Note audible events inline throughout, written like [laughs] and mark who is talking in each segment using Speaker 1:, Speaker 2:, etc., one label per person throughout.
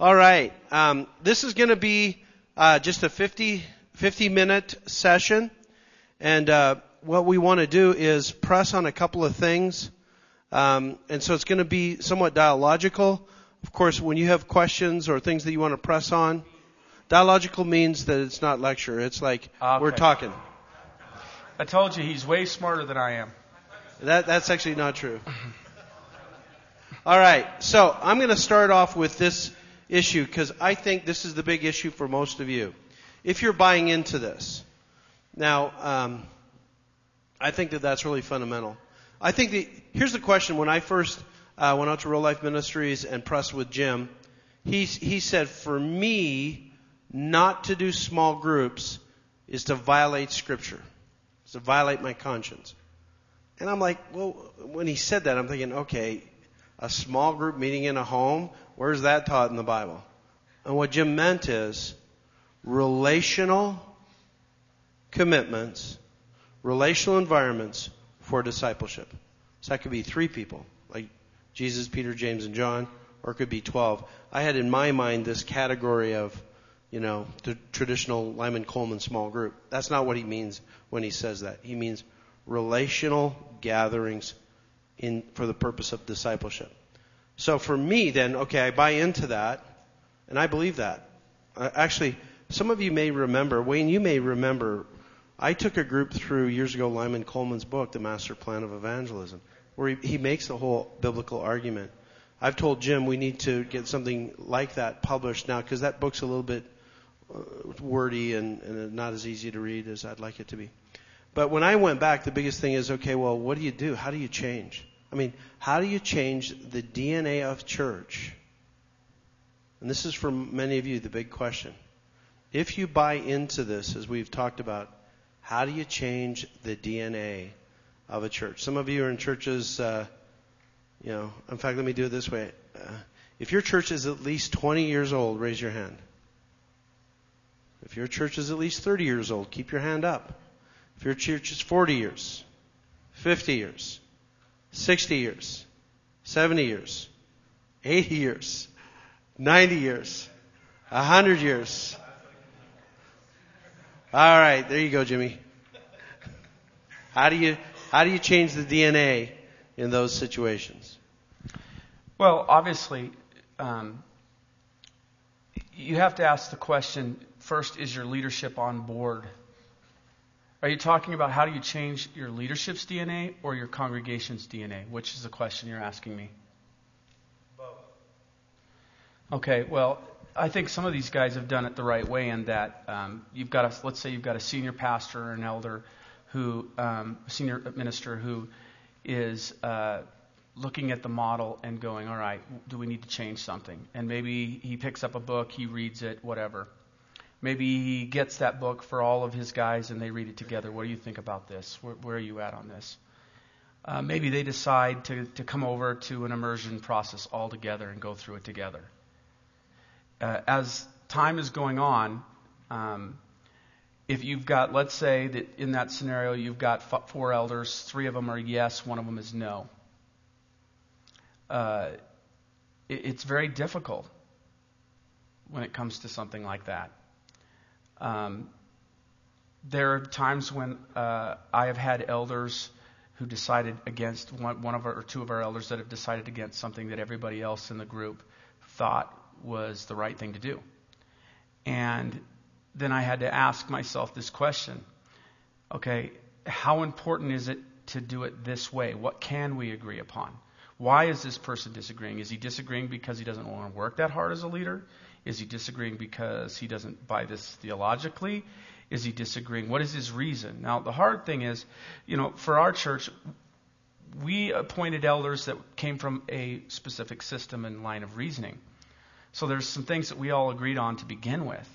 Speaker 1: All right. Um, this is going to be uh, just a 50, 50 minute session. And uh, what we want to do is press on a couple of things. Um, and so it's going to be somewhat dialogical. Of course, when you have questions or things that you want to press on, dialogical means that it's not lecture. It's like
Speaker 2: Okay.
Speaker 1: we're talking.
Speaker 2: I told you he's way smarter than I am.
Speaker 1: That, that's actually not true. All right, so I'm going to start off with this issue because I think this is the big issue for most of you. If you're buying into this, now um, I think that that's really fundamental. I think the here's the question: When I first uh, went out to Real Life Ministries and pressed with Jim, he he said, for me, not to do small groups is to violate Scripture, is to violate my conscience. And I'm like, well, when he said that, I'm thinking, okay, a small group meeting in a home, where's that taught in the Bible? And what Jim meant is relational commitments, relational environments for discipleship. So that could be three people, like Jesus, Peter, James, and John, or it could be 12. I had in my mind this category of, you know, the traditional Lyman Coleman small group. That's not what he means when he says that. He means relational gatherings in, for the purpose of discipleship. So for me then, okay, I buy into that, and I believe that. Uh, actually, some of you may remember, Wayne, you may remember, I took a group through years ago Lyman Coleman's book, The Master Plan of Evangelism, where he, he makes the whole biblical argument. I've told Jim we need to get something like that published now because that book's a little bit uh, wordy and, and not as easy to read as I'd like it to be. But when I went back, the biggest thing is, okay, well, what do you do? How do you change? I mean, how do you change the DNA of church? And this is for many of you the big question. If you buy into this, as we've talked about, how do you change the DNA of a church? Some of you are in churches, uh, you know, in fact, let me do it this way. Uh, if your church is at least 20 years old, raise your hand. If your church is at least 30 years old, keep your hand up. If your church is 40 years, 50 years, 60 years, 70 years, 80 years, 90 years, 100 years. All right, there you go, Jimmy. How do you how do you change the DNA in those situations?
Speaker 2: Well, obviously, um, you have to ask the question first is your leadership on board? Are you talking about how do you change your leadership's DNA or your congregation's DNA? Which is the question you're asking me?
Speaker 1: Both.
Speaker 2: Okay, well, I think some of these guys have done it the right way in that um, you've got a, let's say you've got a senior pastor or an elder who, um, a senior minister who is uh, looking at the model and going, all right, do we need to change something? And maybe he picks up a book, he reads it, whatever. Maybe he gets that book for all of his guys and they read it together. What do you think about this? Where, where are you at on this? Uh, maybe they decide to, to come over to an immersion process all together and go through it together. Uh, as time is going on, um, if you've got, let's say that in that scenario you've got four elders, three of them are yes, one of them is no. Uh, it, it's very difficult when it comes to something like that. Um, there are times when uh, I have had elders who decided against one, one of our, or two of our elders that have decided against something that everybody else in the group thought was the right thing to do. And then I had to ask myself this question okay, how important is it to do it this way? What can we agree upon? Why is this person disagreeing? Is he disagreeing because he doesn't want to work that hard as a leader? Is he disagreeing because he doesn't buy this theologically? Is he disagreeing? What is his reason? Now, the hard thing is, you know, for our church, we appointed elders that came from a specific system and line of reasoning. So there's some things that we all agreed on to begin with.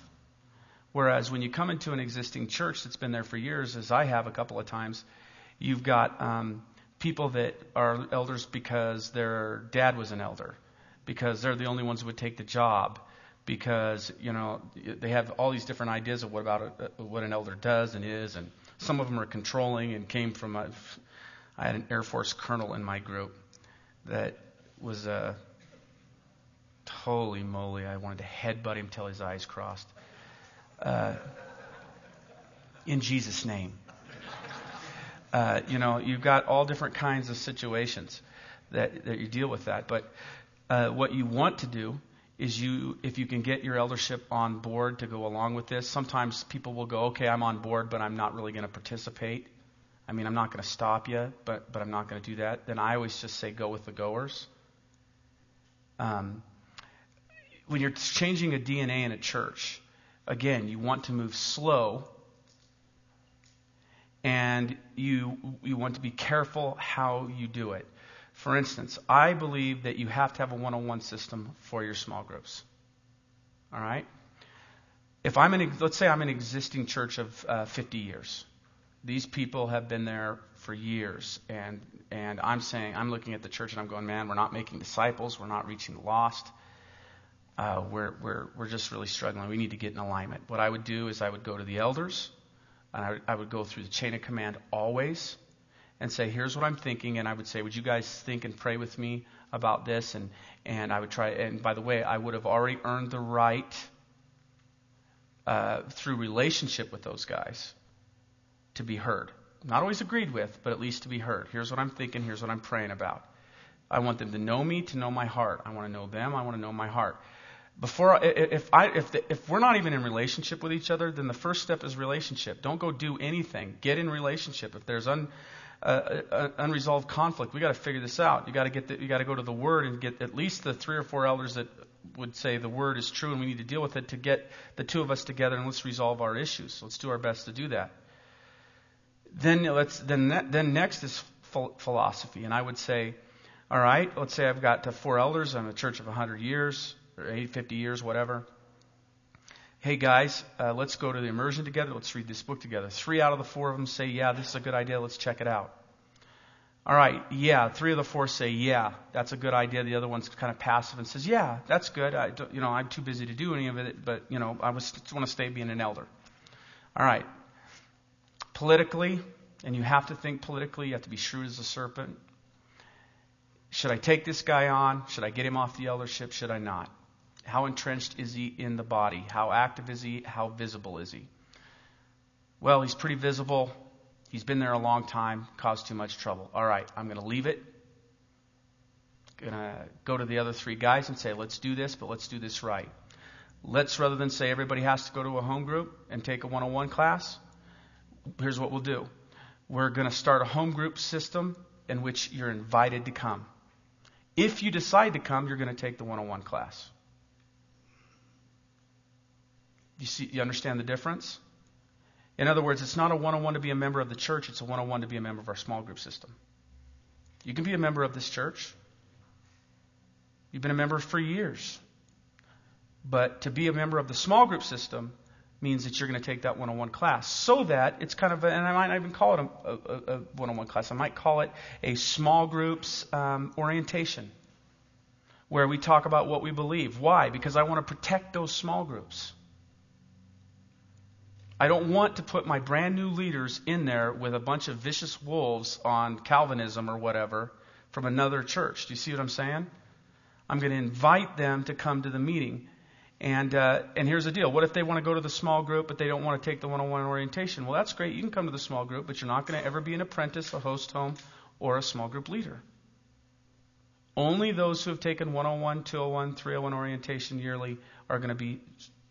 Speaker 2: Whereas when you come into an existing church that's been there for years, as I have a couple of times, you've got um, people that are elders because their dad was an elder, because they're the only ones who would take the job, because you know they have all these different ideas of what about a, what an elder does and is, and some of them are controlling and came from a. I had an Air Force colonel in my group that was a Holy moly, I wanted to headbutt him till his eyes crossed. Uh, in Jesus' name. Uh, you know, you've got all different kinds of situations that, that you deal with that. But uh, what you want to do is you, if you can get your eldership on board to go along with this, sometimes people will go, okay, I'm on board, but I'm not really going to participate. I mean, I'm not going to stop you, but, but I'm not going to do that. Then I always just say, go with the goers. Um, when you're changing a DNA in a church, again, you want to move slow and you, you want to be careful how you do it. For instance, I believe that you have to have a one on one system for your small groups. All right? If I'm in, let's say I'm an existing church of uh, 50 years. These people have been there for years, and and I'm saying I'm looking at the church and I'm going, man, we're not making disciples, we're not reaching the lost. Uh, we're we're we're just really struggling. We need to get in alignment. What I would do is I would go to the elders, and I, I would go through the chain of command always and say, here's what I'm thinking. And I would say, would you guys think and pray with me about this? And, and I would try, and by the way, I would have already earned the right uh, through relationship with those guys to be heard. Not always agreed with, but at least to be heard. Here's what I'm thinking, here's what I'm praying about. I want them to know me, to know my heart. I want to know them, I want to know my heart before if I if the, if we're not even in relationship with each other, then the first step is relationship. Don't go do anything. Get in relationship. If there's un, unresolved conflict, we got to figure this out. You got to get the, you got to go to the Word and get at least the three or four elders that would say the Word is true and we need to deal with it to get the two of us together and let's resolve our issues. Let's do our best to do that. Then let's then then next is philosophy, and I would say, all right, let's say I've got four elders. I'm a church of 100 years or 80, 50 years, whatever. Hey guys, uh, let's go to the immersion together. Let's read this book together. Three out of the four of them say, yeah, this is a good idea. Let's check it out. All right, yeah. Three of the four say, yeah, that's a good idea. The other one's kind of passive and says, yeah, that's good. I, you know, I'm too busy to do any of it, but you know, I was, just want to stay being an elder. All right. Politically, and you have to think politically. You have to be shrewd as a serpent. Should I take this guy on? Should I get him off the eldership? Should I not? How entrenched is he in the body? How active is he? How visible is he? Well, he's pretty visible. He's been there a long time, caused too much trouble. All right, I'm going to leave it. Going to go to the other three guys and say, let's do this, but let's do this right. Let's, rather than say everybody has to go to a home group and take a one on one class, here's what we'll do. We're going to start a home group system in which you're invited to come. If you decide to come, you're going to take the one on one class. You see, you understand the difference? In other words, it's not a one on one to be a member of the church, it's a one on one to be a member of our small group system. You can be a member of this church. You've been a member for years. But to be a member of the small group system means that you're going to take that one on one class. So that it's kind of, a, and I might not even call it a one on one class, I might call it a small groups um, orientation where we talk about what we believe. Why? Because I want to protect those small groups. I don't want to put my brand new leaders in there with a bunch of vicious wolves on Calvinism or whatever from another church. Do you see what I'm saying? I'm going to invite them to come to the meeting. And, uh, and here's the deal. What if they want to go to the small group, but they don't want to take the one on one orientation? Well, that's great. You can come to the small group, but you're not going to ever be an apprentice, a host home, or a small group leader. Only those who have taken 101, 201, 301 orientation yearly are going to be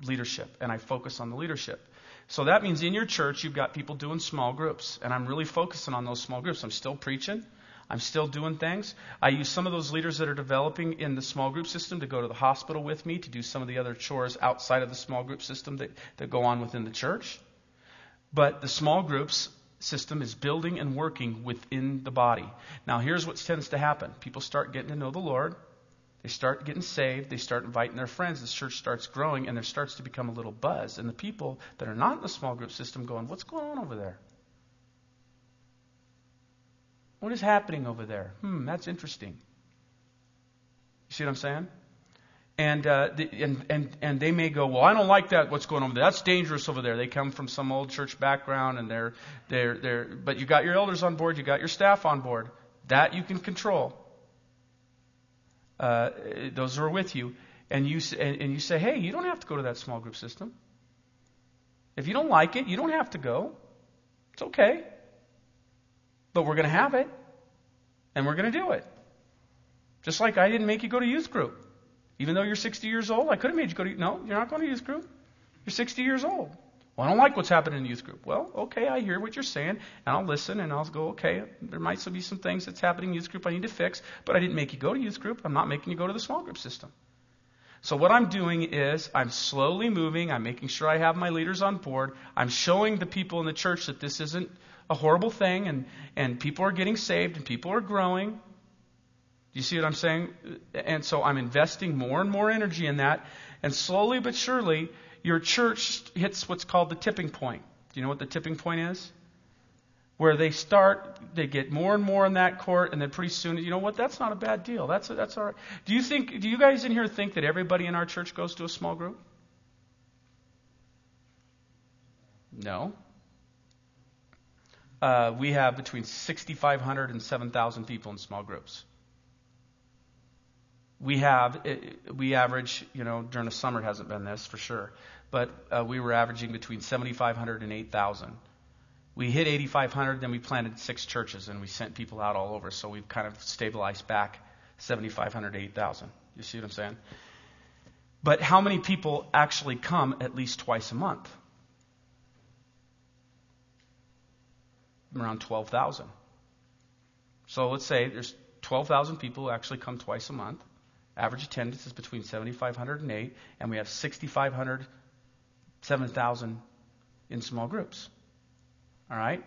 Speaker 2: leadership. And I focus on the leadership. So that means in your church, you've got people doing small groups. And I'm really focusing on those small groups. I'm still preaching. I'm still doing things. I use some of those leaders that are developing in the small group system to go to the hospital with me to do some of the other chores outside of the small group system that, that go on within the church. But the small groups system is building and working within the body. Now, here's what tends to happen people start getting to know the Lord. They start getting saved. They start inviting their friends. The church starts growing, and there starts to become a little buzz. And the people that are not in the small group system going, What's going on over there? What is happening over there? Hmm, that's interesting. You see what I'm saying? And, uh, the, and, and, and they may go, well, I don't like that, what's going on over there. That's dangerous over there. They come from some old church background and they're, they're, they're, but you got your elders on board, you got your staff on board. That you can control uh, those who are with you. and you, and, and you say, hey, you don't have to go to that small group system. If you don't like it, you don't have to go. It's okay. But we're going to have it, and we're going to do it. Just like I didn't make you go to youth group. Even though you're 60 years old, I could have made you go to, no, you're not going to youth group. You're 60 years old. Well, I don't like what's happening in the youth group. Well, okay, I hear what you're saying, and I'll listen, and I'll go, okay, there might still be some things that's happening in youth group I need to fix, but I didn't make you go to youth group. I'm not making you go to the small group system. So what I'm doing is I'm slowly moving. I'm making sure I have my leaders on board. I'm showing the people in the church that this isn't a horrible thing, and, and people are getting saved, and people are growing. Do you see what I'm saying? And so I'm investing more and more energy in that. And slowly but surely, your church hits what's called the tipping point. Do you know what the tipping point is? Where they start, they get more and more in that court, and then pretty soon, you know what? That's not a bad deal. That's that's all right. Do you think? Do you guys in here think that everybody in our church goes to a small group? No. Uh, we have between 6,500 and 7,000 people in small groups we have we average you know during the summer it hasn't been this for sure but uh, we were averaging between 7500 and 8000 we hit 8500 then we planted six churches and we sent people out all over so we've kind of stabilized back 7500 8000 you see what i'm saying? But how many people actually come at least twice a month? Around 12000 so let's say there's 12,000 people who actually come twice a month Average attendance is between 7,500 and 8, and we have 6,500, 7,000 in small groups. All right?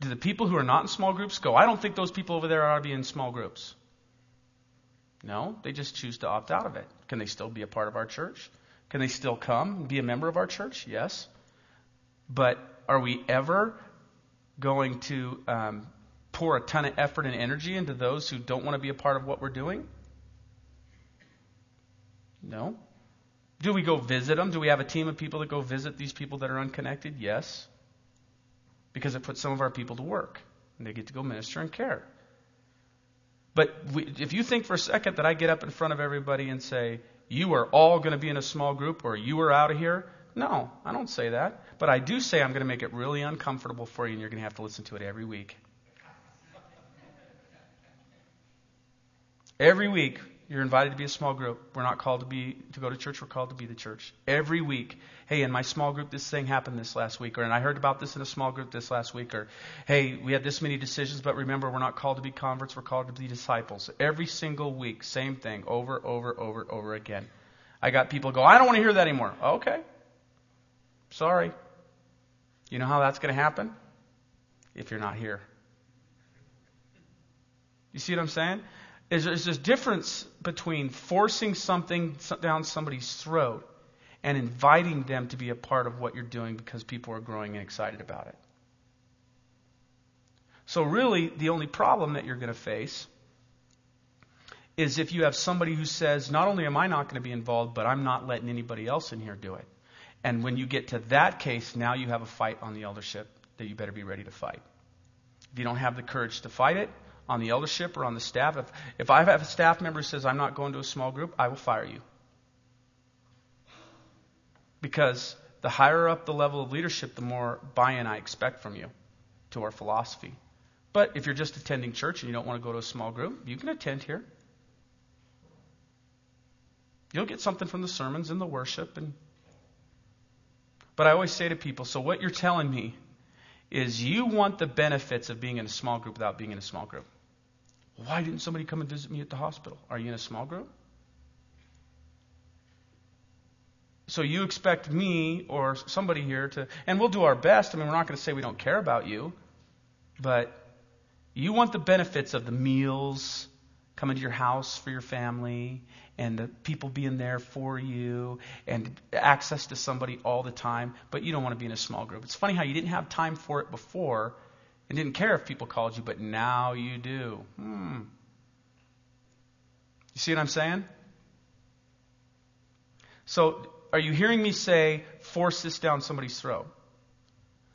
Speaker 2: Do the people who are not in small groups go, I don't think those people over there ought to be in small groups? No, they just choose to opt out of it. Can they still be a part of our church? Can they still come and be a member of our church? Yes. But are we ever going to um, pour a ton of effort and energy into those who don't want to be a part of what we're doing? No. Do we go visit them? Do we have a team of people that go visit these people that are unconnected? Yes. Because it puts some of our people to work and they get to go minister and care. But we, if you think for a second that I get up in front of everybody and say, you are all going to be in a small group or you are out of here, no, I don't say that. But I do say I'm going to make it really uncomfortable for you and you're going to have to listen to it every week. Every week, you're invited to be a small group. We're not called to be to go to church. We're called to be the church. Every week, hey, in my small group, this thing happened this last week, or and I heard about this in a small group this last week, or hey, we had this many decisions, but remember, we're not called to be converts. We're called to be disciples. Every single week, same thing, over, over, over, over again. I got people go, I don't want to hear that anymore. Okay, sorry. You know how that's going to happen? If you're not here. You see what I'm saying? Is there's this difference between forcing something down somebody's throat and inviting them to be a part of what you're doing because people are growing and excited about it. So, really, the only problem that you're going to face is if you have somebody who says, Not only am I not going to be involved, but I'm not letting anybody else in here do it. And when you get to that case, now you have a fight on the eldership that you better be ready to fight. If you don't have the courage to fight it, on the eldership or on the staff. If, if I have a staff member who says, I'm not going to a small group, I will fire you. Because the higher up the level of leadership, the more buy in I expect from you to our philosophy. But if you're just attending church and you don't want to go to a small group, you can attend here. You'll get something from the sermons and the worship and but I always say to people, so what you're telling me is you want the benefits of being in a small group without being in a small group. Why didn't somebody come and visit me at the hospital? Are you in a small group? So you expect me or somebody here to, and we'll do our best. I mean, we're not going to say we don't care about you, but you want the benefits of the meals coming to your house for your family and the people being there for you and access to somebody all the time, but you don't want to be in a small group. It's funny how you didn't have time for it before and didn't care if people called you, but now you do. Hmm. You see what I'm saying? So, are you hearing me say, force this down somebody's throat?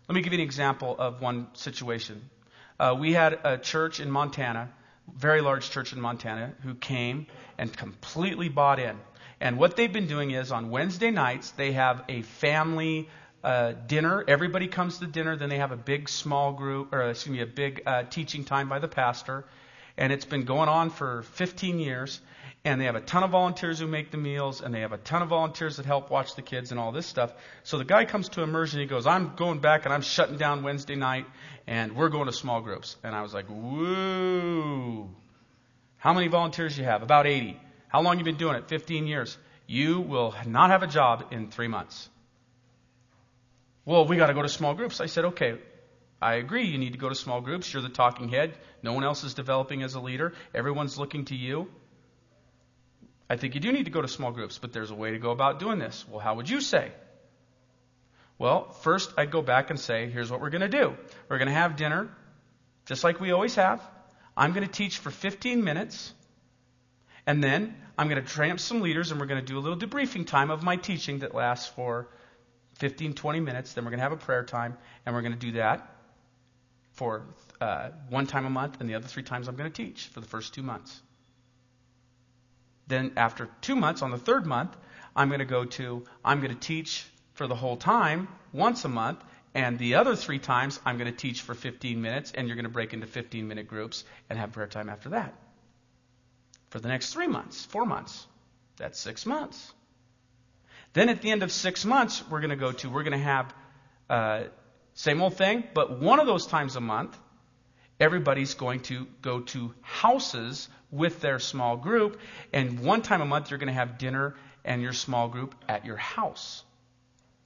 Speaker 2: Let me give you an example of one situation. Uh, we had a church in Montana very large church in Montana who came and completely bought in. And what they've been doing is on Wednesday nights, they have a family uh, dinner. Everybody comes to dinner. Then they have a big small group, or excuse me, a big uh, teaching time by the pastor. And it's been going on for 15 years. And they have a ton of volunteers who make the meals, and they have a ton of volunteers that help watch the kids and all this stuff. So the guy comes to immersion. He goes, "I'm going back, and I'm shutting down Wednesday night, and we're going to small groups." And I was like, "Woo! How many volunteers you have? About 80. How long you been doing it? 15 years. You will not have a job in three months." Well, we got to go to small groups. I said, okay, I agree. You need to go to small groups. You're the talking head. No one else is developing as a leader. Everyone's looking to you. I think you do need to go to small groups, but there's a way to go about doing this. Well, how would you say? Well, first I'd go back and say, here's what we're going to do. We're going to have dinner, just like we always have. I'm going to teach for 15 minutes, and then I'm going to train some leaders, and we're going to do a little debriefing time of my teaching that lasts for 15, 20 minutes. Then we're going to have a prayer time, and we're going to do that for uh, one time a month, and the other three times I'm going to teach for the first two months. Then, after two months, on the third month, I'm going to go to, I'm going to teach for the whole time once a month, and the other three times I'm going to teach for 15 minutes, and you're going to break into 15 minute groups and have prayer time after that. For the next three months, four months. That's six months. Then at the end of six months, we're going to go to, we're going to have, uh, same old thing, but one of those times a month, everybody's going to go to houses with their small group, and one time a month, you're going to have dinner and your small group at your house.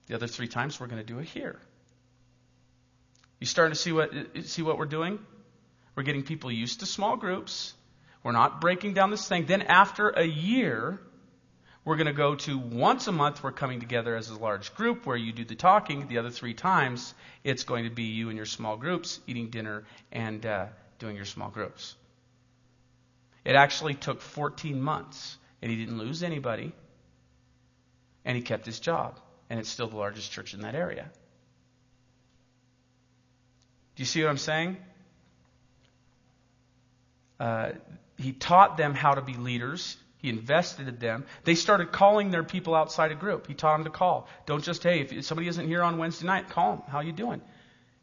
Speaker 2: The other three times, we're going to do it here. You starting to see what, see what we're doing? We're getting people used to small groups. We're not breaking down this thing. Then after a year, we're going to go to once a month, we're coming together as a large group where you do the talking. The other three times, it's going to be you and your small groups eating dinner and uh, doing your small groups. It actually took 14 months, and he didn't lose anybody, and he kept his job, and it's still the largest church in that area. Do you see what I'm saying? Uh, he taught them how to be leaders. He invested in them. They started calling their people outside a group. He taught them to call. Don't just, hey, if somebody isn't here on Wednesday night, call them. How you doing?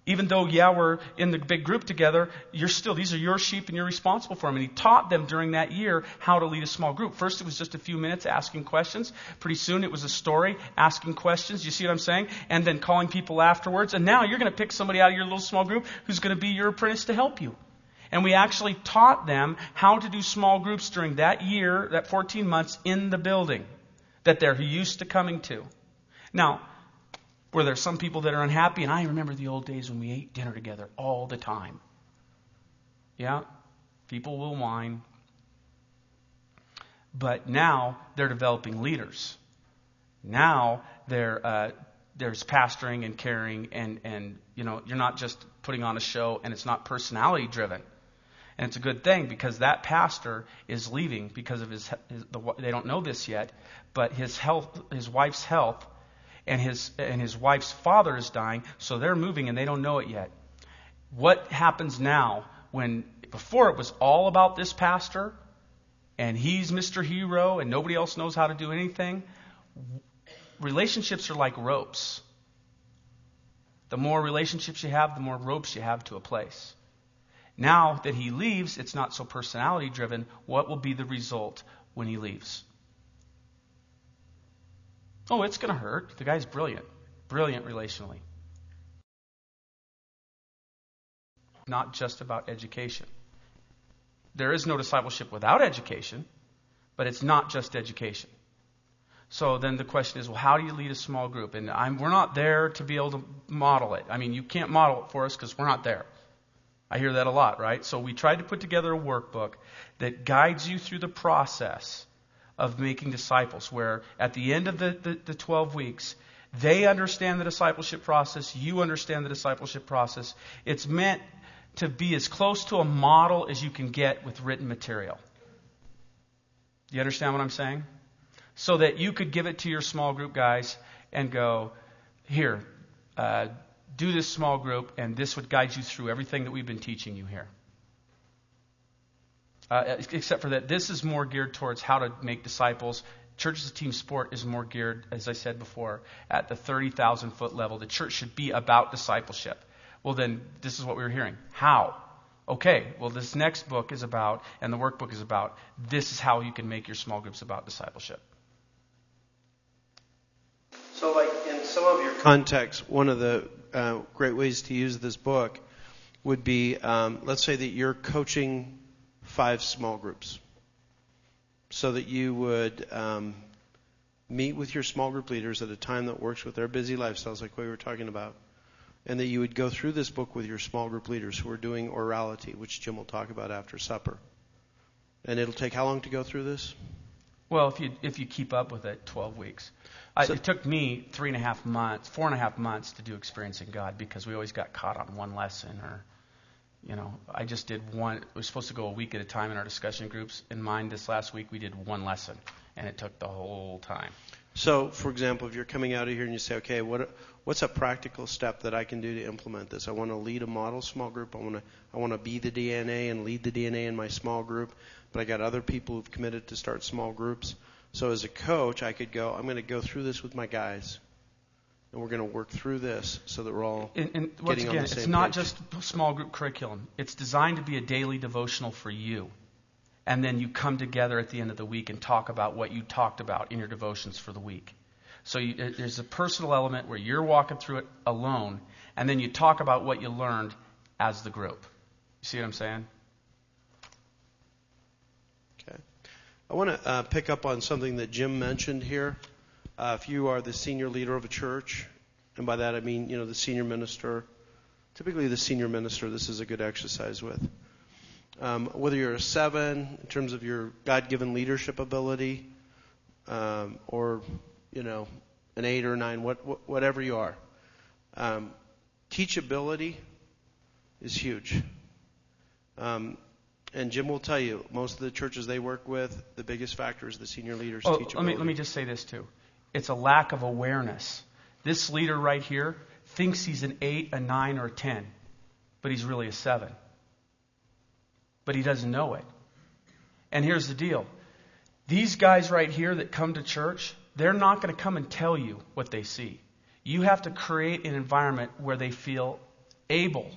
Speaker 2: Even though, yeah, we're in the big group together, you're still, these are your sheep and you're responsible for them. And he taught them during that year how to lead a small group. First, it was just a few minutes asking questions. Pretty soon, it was a story asking questions. You see what I'm saying? And then calling people afterwards. And now you're going to pick somebody out of your little small group who's going to be your apprentice to help you. And we actually taught them how to do small groups during that year, that 14 months in the building that they're used to coming to. Now, were there some people that are unhappy? And I remember the old days when we ate dinner together all the time. Yeah, people will whine. But now they're developing leaders. Now uh, there's pastoring and caring, and, and you know, you're not just putting on a show, and it's not personality driven. And it's a good thing because that pastor is leaving because of his, his the, they don't know this yet, but his health, his wife's health, and his, and his wife's father is dying, so they're moving and they don't know it yet. What happens now when, before it was all about this pastor, and he's Mr. Hero, and nobody else knows how to do anything? Relationships are like ropes. The more relationships you have, the more ropes you have to a place. Now that he leaves, it's not so personality driven. What will be the result when he leaves? Oh, it's going to hurt. The guy's brilliant. Brilliant relationally. Not just about education. There is no discipleship without education, but it's not just education. So then the question is, well, how do you lead a small group? And I'm, we're not there to be able to model it. I mean, you can't model it for us because we're not there. I hear that a lot, right? So we tried to put together a workbook that guides you through the process of making disciples, where at the end of the, the, the 12 weeks, they understand the discipleship process, you understand the discipleship process. It's meant to be as close to a model as you can get with written material. Do you understand what I'm saying? So that you could give it to your small group guys and go, here, uh, do this small group, and this would guide you through everything that we've been teaching you here. Uh, except for that, this is more geared towards how to make disciples Church as a team sport is more geared, as I said before, at the 30,000 foot level. The church should be about discipleship. Well, then, this is what we were hearing. How? Okay, well, this next book is about, and the workbook is about, this is how you can make your small groups about discipleship.
Speaker 1: So, like in some of your contexts, one of the uh, great ways to use this book would be um, let's say that you're coaching five small groups. So that you would um, meet with your small group leaders at a time that works with their busy lifestyles, like we were talking about. And that you would go through this book with your small group leaders who are doing orality, which Jim will talk about after supper. And it'll take how long to go through this?
Speaker 2: Well, if you if you keep up with it, 12 weeks. I,
Speaker 1: So-
Speaker 2: it took me three and a half months, four and a half months to do experiencing God because we always got caught on one lesson or, you know, I just did one. We were supposed to go a week at a time in our discussion groups. In mine, this last week we did one lesson, and it took the whole time.
Speaker 1: So, for example, if you're coming out of here and you say, okay, what, what's a practical step that I can do to implement this? I want to lead a model small group. I want to, I want to be the DNA and lead the DNA in my small group. But I got other people who've committed to start small groups. So as a coach, I could go, I'm going to go through this with my guys. And we're going to work through this so that we're all
Speaker 2: And, and once
Speaker 1: getting on
Speaker 2: again,
Speaker 1: the
Speaker 2: it's not
Speaker 1: page.
Speaker 2: just small group curriculum. It's designed to be a daily devotional for you. And then you come together at the end of the week and talk about what you talked about in your devotions for the week. So you, there's a personal element where you're walking through it alone, and then you talk about what you learned as the group. You see what I'm saying?
Speaker 1: Okay. I want to uh, pick up on something that Jim mentioned here. Uh, if you are the senior leader of a church, and by that I mean, you know, the senior minister, typically the senior minister, this is a good exercise with. Um, whether you're a seven in terms of your God-given leadership ability, um, or you know, an eight or a nine, what, what, whatever you are, um, teachability is huge. Um, and Jim will tell you, most of the churches they work with, the biggest factor is the senior leaders'
Speaker 2: Oh,
Speaker 1: teachability.
Speaker 2: let me, let me just say this too. It's a lack of awareness. This leader right here thinks he's an 8, a 9, or a 10, but he's really a 7. But he doesn't know it. And here's the deal these guys right here that come to church, they're not going to come and tell you what they see. You have to create an environment where they feel able.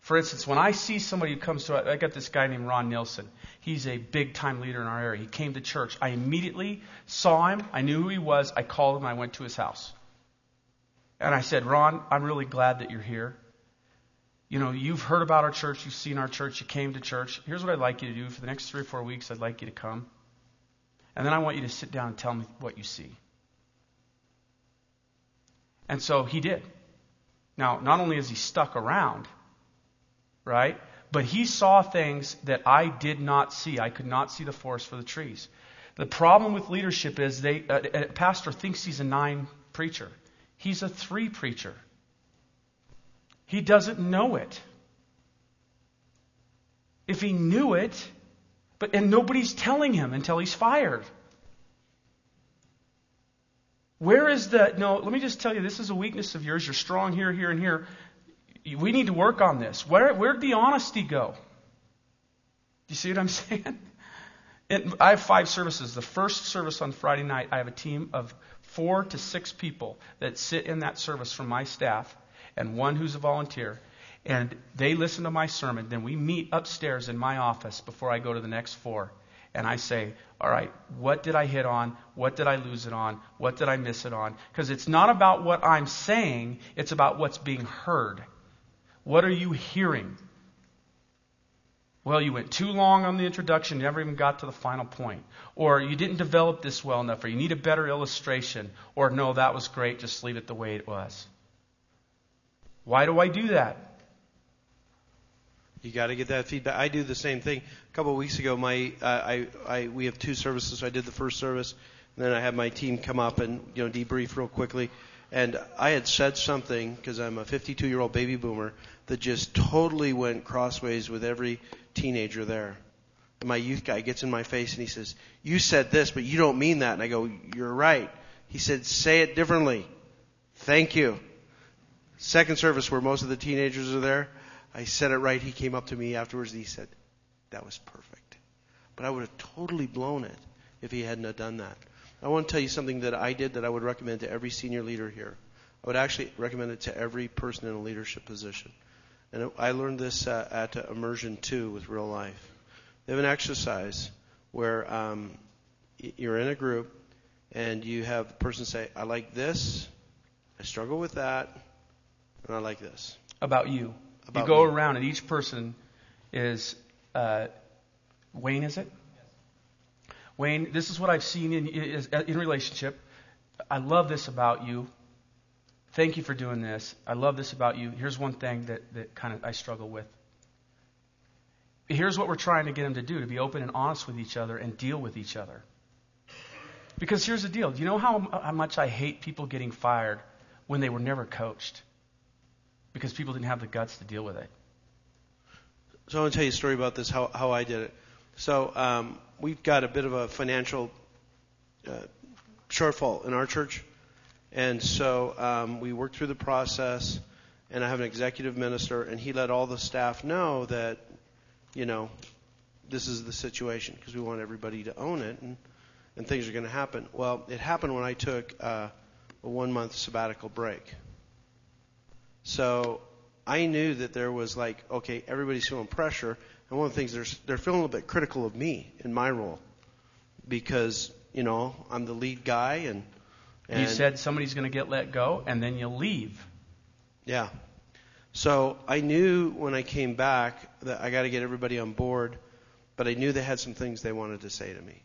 Speaker 2: For instance, when I see somebody who comes to, I got this guy named Ron Nilsson. He's a big time leader in our area. He came to church. I immediately saw him. I knew who he was. I called him. I went to his house. And I said, Ron, I'm really glad that you're here. You know, you've heard about our church. You've seen our church. You came to church. Here's what I'd like you to do for the next three or four weeks. I'd like you to come. And then I want you to sit down and tell me what you see. And so he did. Now, not only is he stuck around, right? But he saw things that I did not see. I could not see the forest for the trees. The problem with leadership is they, a, a pastor thinks he's a nine preacher. He's a three preacher. He doesn't know it. If he knew it, but and nobody's telling him until he's fired. Where is the no, let me just tell you this is a weakness of yours. You're strong here, here, and here. We need to work on this. Where where'd the honesty go? Do you see what I'm [laughs] saying? And I have five services. The first service on Friday night, I have a team of four to six people that sit in that service from my staff and one who's a volunteer. And they listen to my sermon. Then we meet upstairs in my office before I go to the next four. And I say, all right, what did I hit on? What did I lose it on? What did I miss it on? Because it's not about what I'm saying, it's about what's being heard. What are you hearing? Well, you went too long on the introduction, you never even got to the final point. Or you didn't develop this well enough, or you need a better illustration. Or no, that was great, just leave it the way it was. Why do I do that?
Speaker 1: You got to get that feedback. I do the same thing. A couple of weeks ago, my uh, I, I we have two services. So I did the first service, and then I had my team come up and you know debrief real quickly. And I had said something because I'm a 52 year old baby boomer that just totally went crossways with every teenager there. And my youth guy gets in my face and he says, "You said this, but you don't mean that." And I go, "You're right." He said, "Say it differently." Thank you. Second service where most of the teenagers are there. I said it right. He came up to me afterwards and he said, that was perfect. But I would have totally blown it if he hadn't have done that. I want to tell you something that I did that I would recommend to every senior leader here. I would actually recommend it to every person in a leadership position. And I learned this uh, at Immersion 2 with Real Life. They have an exercise where um, you're in a group and you have the person say, I like this, I struggle with that, and I like this.
Speaker 2: About you.
Speaker 1: About
Speaker 2: you go
Speaker 1: me.
Speaker 2: around and each person is, uh, Wayne, is it? Wayne, this is what I've seen in, in relationship. I love this about you. Thank you for doing this. I love this about you. Here's one thing that, that kind of I struggle with. Here's what we're trying to get them to do to be open and honest with each other and deal with each other. Because here's the deal. Do you know how, how much I hate people getting fired when they were never coached? Because people didn't have the guts to deal with it.
Speaker 1: So I want to tell you a story about this, how, how I did it. So um, we've got a bit of a financial uh, shortfall in our church. And so um, we worked through the process, and I have an executive minister, and he let all the staff know that, you know, this is the situation because we want everybody to own it, and, and things are going to happen. Well, it happened when I took uh, a one month sabbatical break. So I knew that there was like, okay, everybody's feeling pressure, and one of the things they're they're feeling a little bit critical of me in my role because you know I'm the lead guy and
Speaker 2: you said somebody's going to get let go, and then you leave.
Speaker 1: Yeah. So I knew when I came back that I got to get everybody on board, but I knew they had some things they wanted to say to me.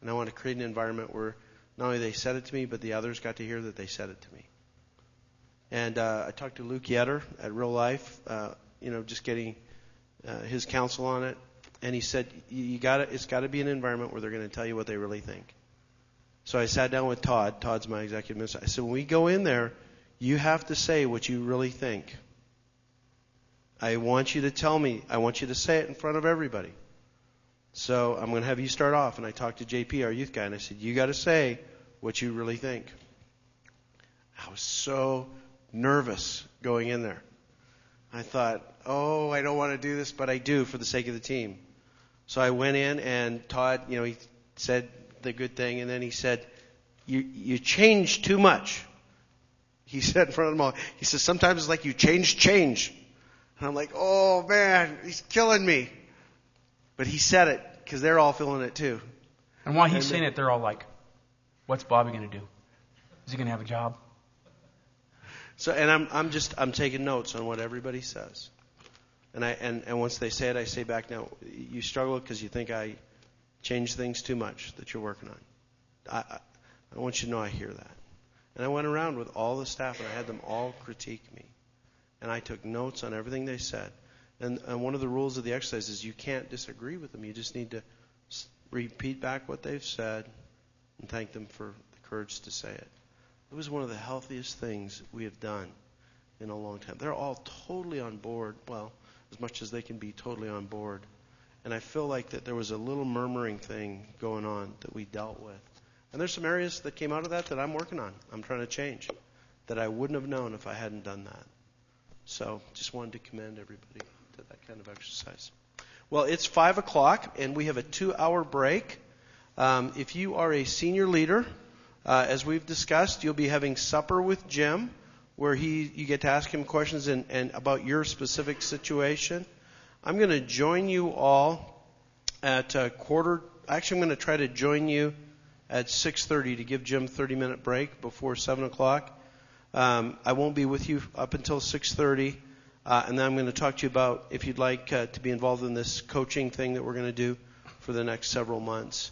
Speaker 1: And I want to create an environment where not only they said it to me, but the others got to hear that they said it to me. And uh, I talked to Luke Yetter at Real Life, uh, you know, just getting uh, his counsel on it, and he said, "You got to, it's got to be an environment where they're going to tell you what they really think." So I sat down with Todd. Todd's my executive minister. I said, when we go in there, you have to say what you really think. I want you to tell me. I want you to say it in front of everybody. So I'm going to have you start off. And I talked to JP, our youth guy, and I said, you got to say what you really think. I was so nervous going in there. I thought, oh, I don't want to do this, but I do for the sake of the team. So I went in, and Todd, you know, he said the good thing, and then he said, "You you change too much." He [laughs] said in front of them all. He says, "Sometimes it's like you change change," and I'm like, "Oh man, he's killing me." But he said it because they're all feeling it too.
Speaker 2: And while he's and saying it, they're all like, "What's Bobby going to do? Is he going to have a job?"
Speaker 1: So, and I'm I'm just I'm taking notes on what everybody says. And I and, and once they say it, I say back now. You struggle because you think I change things too much that you're working on. I, I, I want you to know I hear that. And I went around with all the staff and I had them all critique me. And I took notes on everything they said. And, and one of the rules of the exercise is you can't disagree with them. You just need to repeat back what they've said and thank them for the courage to say it. It was one of the healthiest things we have done in a long time. They're all totally on board. Well, as much as they can be totally on board and I feel like that there was a little murmuring thing going on that we dealt with. And there's some areas that came out of that that I'm working on. I'm trying to change that I wouldn't have known if I hadn't done that. So just wanted to commend everybody to that kind of exercise. Well, it's five o'clock and we have a two hour break. Um, if you are a senior leader, uh, as we've discussed, you'll be having supper with Jim, where he you get to ask him questions and, and about your specific situation. I'm going to join you all at a quarter. Actually, I'm going to try to join you at 6:30 to give Jim 30 minute break before 7 o'clock. Um, I won't be with you up until 6:30, uh, and then I'm going to talk to you about if you'd like uh, to be involved in this coaching thing that we're going to do for the next several months.